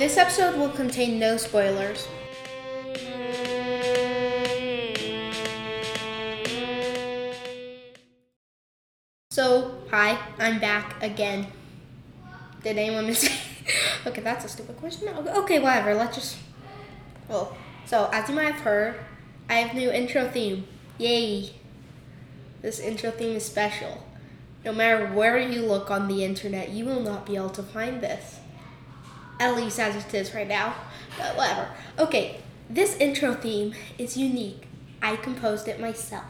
this episode will contain no spoilers. So, hi, I'm back again. Did anyone miss me? okay, that's a stupid question. Okay, whatever. Let's just. Well, so as you might have heard, I have new intro theme. Yay! This intro theme is special. No matter where you look on the internet, you will not be able to find this. At least as it is right now. But whatever. Okay, this intro theme is unique. I composed it myself.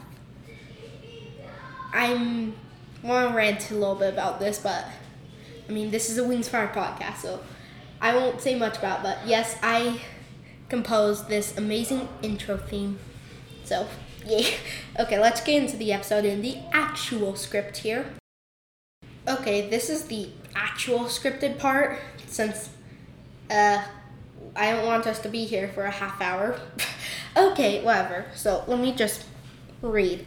I'm want to rant a little bit about this, but I mean, this is a Wings Fire podcast, so I won't say much about. It, but yes, I composed this amazing intro theme. So yeah. Okay, let's get into the episode in the actual script here. Okay, this is the actual scripted part since uh, I don't want us to be here for a half hour. okay, whatever. So let me just read.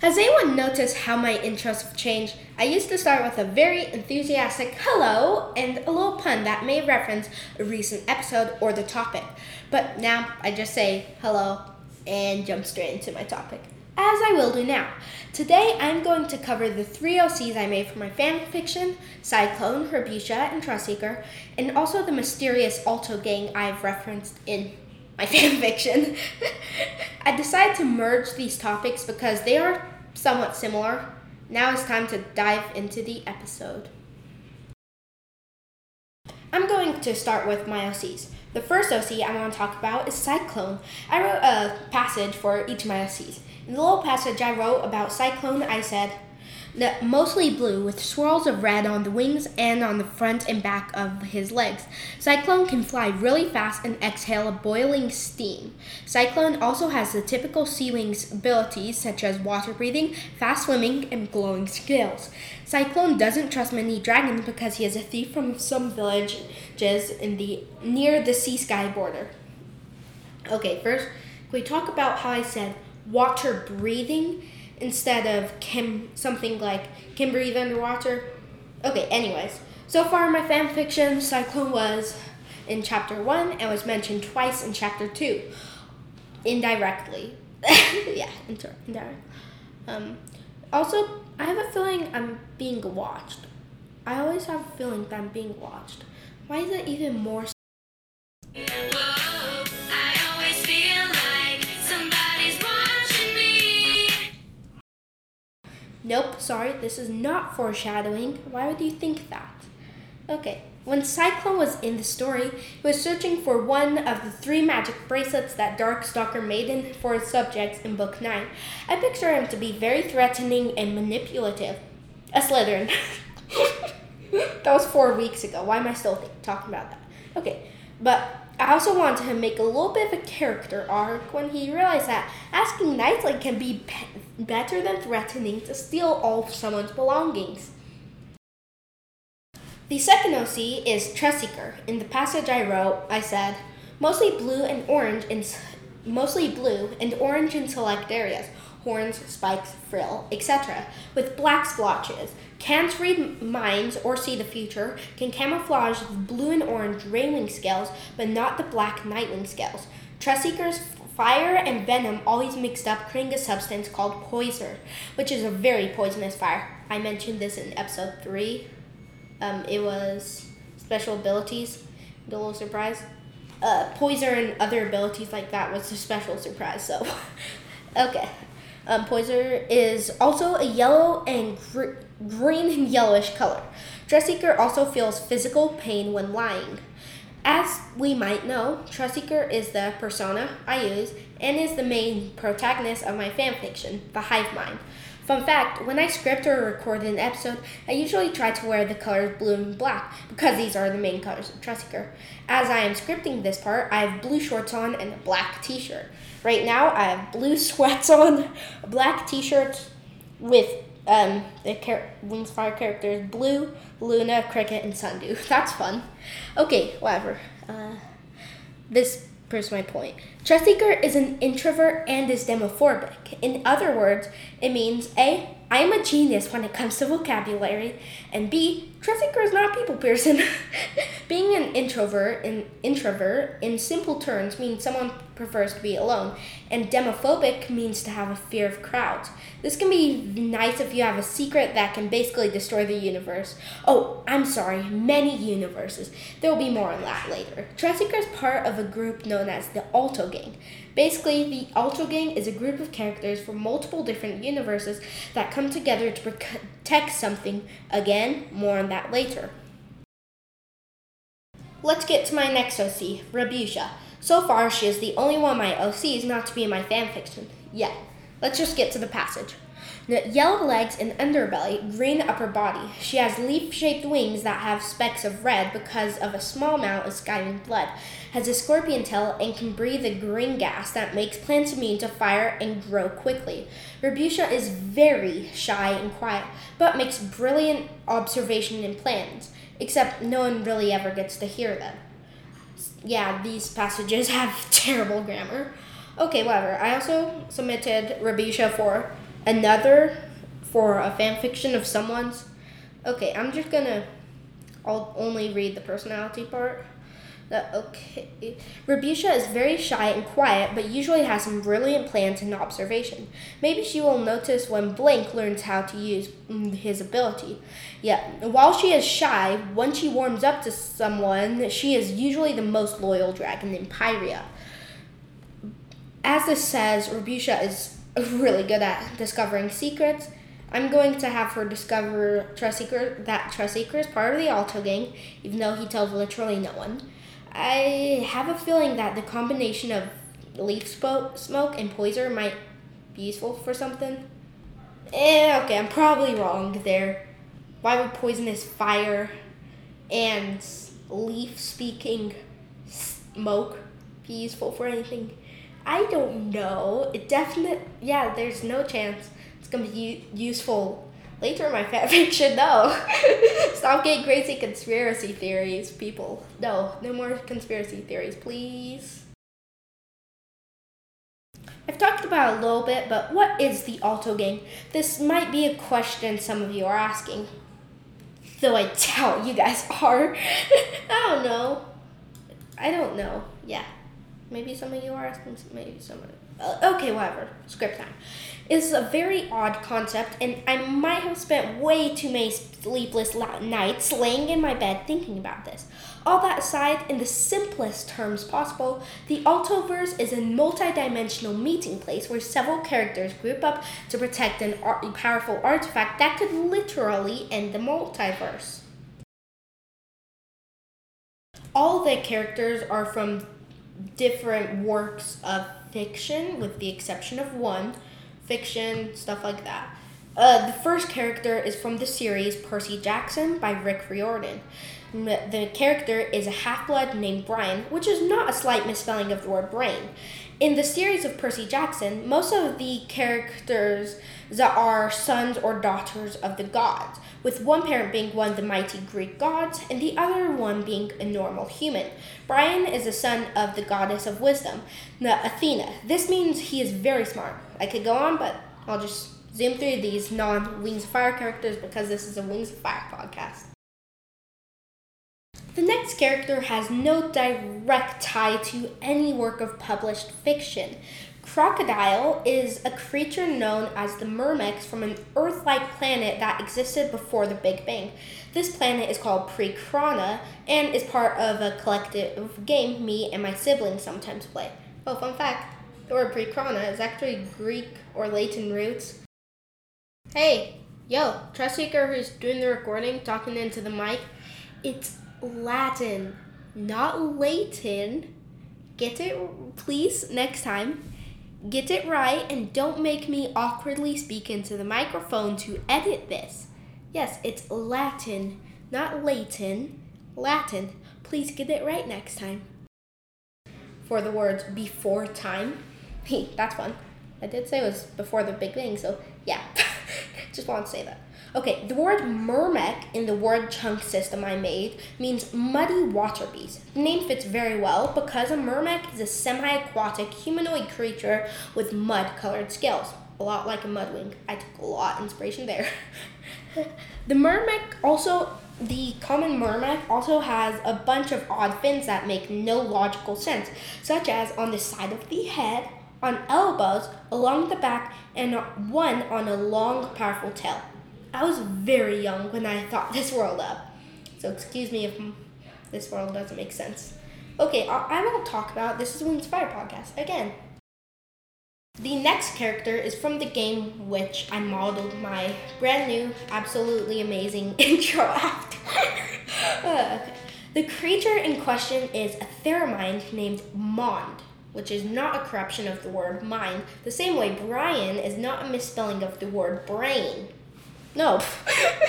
Has anyone noticed how my intros have changed? I used to start with a very enthusiastic hello and a little pun that may reference a recent episode or the topic. But now I just say hello and jump straight into my topic, as I will do now. Today I'm going to cover the three OCs I made for my fan fiction, Cyclone, Herbutia, and Trustseeker, and also the mysterious Alto gang I've referenced in my fan fiction. I decided to merge these topics because they are somewhat similar. Now it's time to dive into the episode. I'm going to start with my OCs. The first OC I want to talk about is Cyclone. I wrote a passage for each of my OCs. In the little passage I wrote about Cyclone, I said, mostly blue with swirls of red on the wings and on the front and back of his legs. Cyclone can fly really fast and exhale a boiling steam. Cyclone also has the typical sea wings abilities such as water breathing, fast swimming, and glowing scales. Cyclone doesn't trust many dragons because he is a thief from some villages in the near the sea sky border. Okay, first we talk about how I said water breathing instead of can something like can breathe underwater. Okay, anyways, so far my fan fiction Cyclone was in chapter one and was mentioned twice in chapter two, indirectly. yeah, indirect. Um, also, I have a feeling I'm being watched. I always have a feeling that I'm being watched. Why is it even more? Nope, sorry, this is not foreshadowing. Why would you think that? Okay, when Cyclone was in the story, he was searching for one of the three magic bracelets that Darkstalker made in for his subjects in Book 9. I picture him to be very threatening and manipulative. A Slytherin. that was four weeks ago. Why am I still talking about that? Okay, but I also wanted to make a little bit of a character arc when he realized that asking nicely can be better than threatening to steal all of someone's belongings. The second OC is Trustseeker. In the passage I wrote, I said, mostly blue and orange in mostly blue and orange in select areas, horns, spikes, frill, etc., with black splotches. Can't read minds or see the future, can camouflage the blue and orange rainwing scales, but not the black nightwing scales. Trustseeker's fire and venom always mixed up, creating a substance called poison, which is a very poisonous fire. I mentioned this in episode 3. Um, it was special abilities, the little surprise. Uh, poison and other abilities like that was a special surprise, so. okay. Um, Poison is also a yellow and gr- green and yellowish color. Trustseeker also feels physical pain when lying. As we might know, Trustseeker is the persona I use and is the main protagonist of my fanfiction, The Hive Mind. Fun fact when I script or record an episode, I usually try to wear the colors blue and black because these are the main colors of Trustseeker. As I am scripting this part, I have blue shorts on and a black t shirt. Right now, I have blue sweats on, a black t shirt with um, the char- Wings Fire characters Blue, Luna, Cricket, and Sundew. That's fun. Okay, whatever. Uh, this proves my point. Trustseeker is an introvert and is demophobic. In other words, it means A, I am a genius when it comes to vocabulary, and B, Trustseeker is not a people person. Being an introvert in introvert in simple terms means someone prefers to be alone, and demophobic means to have a fear of crowds. This can be nice if you have a secret that can basically destroy the universe. Oh, I'm sorry, many universes. There will be more on that later. Trustseeker is part of a group known as the Alto Gang. Basically, the Alto Gang is a group of characters from multiple different universes that come together to protect something. Again, more on that later. Let's get to my next OC, Rabusia. So far, she is the only one my OC is not to be in my fanfiction. yet. let's just get to the passage. Yellow legs and underbelly, green upper body. She has leaf shaped wings that have specks of red because of a small amount of SkyWing blood. Has a scorpion tail and can breathe a green gas that makes plants immune to fire and grow quickly. Rabusia is very shy and quiet, but makes brilliant observation and plans, except no one really ever gets to hear them. Yeah, these passages have terrible grammar. Okay, whatever. I also submitted Rabusia for another for a fan fiction of someone's. Okay, I'm just gonna. I'll only read the personality part. Uh, okay. Rabusia is very shy and quiet, but usually has some brilliant plans and observation. Maybe she will notice when Blink learns how to use mm, his ability. Yeah, while she is shy, once she warms up to someone, she is usually the most loyal dragon in Pyrrhia. As this says, Rabusia is really good at discovering secrets. I'm going to have her discover Trustseeker that Trustseeker is part of the Alto gang, even though he tells literally no one. I have a feeling that the combination of leaf smoke and poison might be useful for something. Eh, okay, I'm probably wrong there. Why would poisonous fire and leaf speaking smoke be useful for anything? I don't know. It definitely, yeah, there's no chance it's gonna be useful later my fanfiction. No, stop getting crazy conspiracy theories, people. No, no more conspiracy theories, please. I've talked about a little bit, but what is the Alto Gang? This might be a question some of you are asking. Though I doubt you guys are. I don't know. I don't know. Yeah. Maybe some of you are asking, maybe some of uh, Uh, okay, whatever. Script time. It's a very odd concept, and I might have spent way too many sleepless nights laying in my bed thinking about this. All that aside, in the simplest terms possible, the Altoverse is a multi-dimensional meeting place where several characters group up to protect an powerful artifact that could literally end the multiverse. All the characters are from different works of fiction, with the exception of one, fiction, stuff like that. Uh, the first character is from the series Percy Jackson by Rick Riordan. The character is a half blood named Brian, which is not a slight misspelling of the word brain. In the series of Percy Jackson, most of the characters that are sons or daughters of the gods with one parent being one of the mighty Greek gods and the other one being a normal human. Brian is the son of the goddess of wisdom, the Athena. This means he is very smart. I could go on, but I'll just zoom through these non Wings of Fire characters because this is a Wings of Fire podcast. The character has no direct tie to any work of published fiction. Crocodile is a creature known as the Myrmex from an Earth like planet that existed before the Big Bang. This planet is called Precrona and is part of a collective game me and my siblings sometimes play. Oh, fun fact the word Precrona is actually Greek or Latin roots. Hey, yo, Trustseeker who's doing the recording, talking into the mic, it's Latin, not Latin. Get it, please, next time. Get it right and don't make me awkwardly speak into the microphone to edit this. Yes, it's Latin, not Latin. Latin. Please get it right next time. For the words before time. Hey, that's fun. I did say it was before the Big Bang, so yeah. Just want to say that. Okay, the word Myrmec in the word chunk system I made means muddy water beast. The name fits very well because a Myrmec is a semi-aquatic humanoid creature with mud-colored scales. A lot like a mudwing. I took a lot of inspiration there. The Murmec also the common murmec also has a bunch of odd fins that make no logical sense, such as on the side of the head, on elbows, along the back, and one on a long, powerful tail. I was very young when I thought this world up, so excuse me if this world doesn't make sense. Okay, I won't talk about This Is Wings Fire podcast again. The next character is from the game which I modeled my brand new, absolutely amazing intro after. uh, okay. The creature in question is a Theremind named Mond, which is not a corruption of the word mind, the same way Brian is not a misspelling of the word brain. No.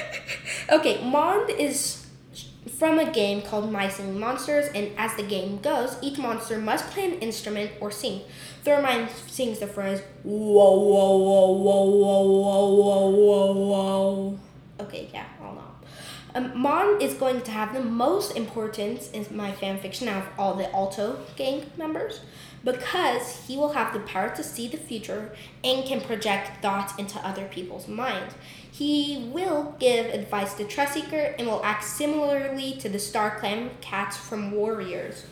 okay, Mond is from a game called My Singing Monsters, and as the game goes, each monster must play an instrument or sing. Theremind sings the phrase, whoa, whoa, whoa, whoa, whoa, whoa, whoa, whoa. Okay, yeah, I'll know. Um, Mon is going to have the most importance in my fanfiction out of all the Alto gang members because he will have the power to see the future and can project thoughts into other people's minds. He will give advice to Trustseeker and will act similarly to the Star Clan cats from Warriors.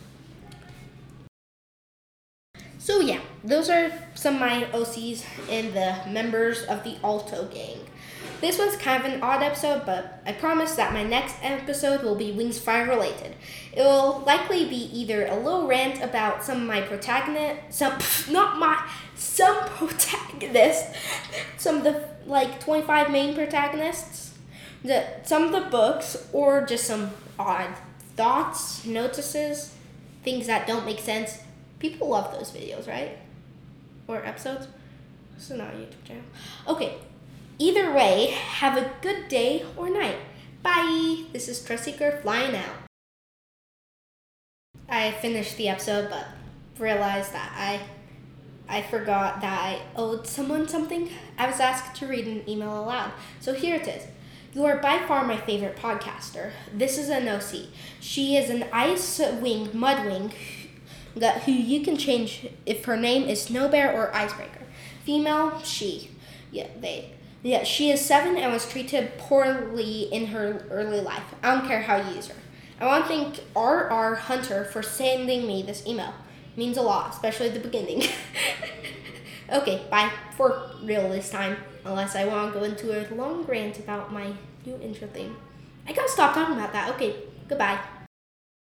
So yeah, those are some of my OCs and the members of the Alto gang. This was kind of an odd episode, but I promise that my next episode will be Wings Fire related. It will likely be either a little rant about some of my protagonists, some not my some protagonists, some of the like 25 main protagonists, the some of the books, or just some odd thoughts, notices, things that don't make sense. People love those videos, right? Or episodes. This is not a YouTube channel. Okay, Either way, have a good day or night. Bye! This is Trustseeker flying out. I finished the episode, but realized that I I forgot that I owed someone something. I was asked to read an email aloud. So here it is. You are by far my favorite podcaster. This is an OC. She is an ice wing, mudwing, who you can change if her name is Snow Bear or Icebreaker. Female, she. Yeah, they. Yeah, she is seven and was treated poorly in her early life. I don't care how you use her. I want to thank R.R. Hunter for sending me this email. It means a lot, especially at the beginning. okay, bye for real this time. Unless I want to go into a long rant about my new intro thing. I gotta stop talking about that. Okay, goodbye.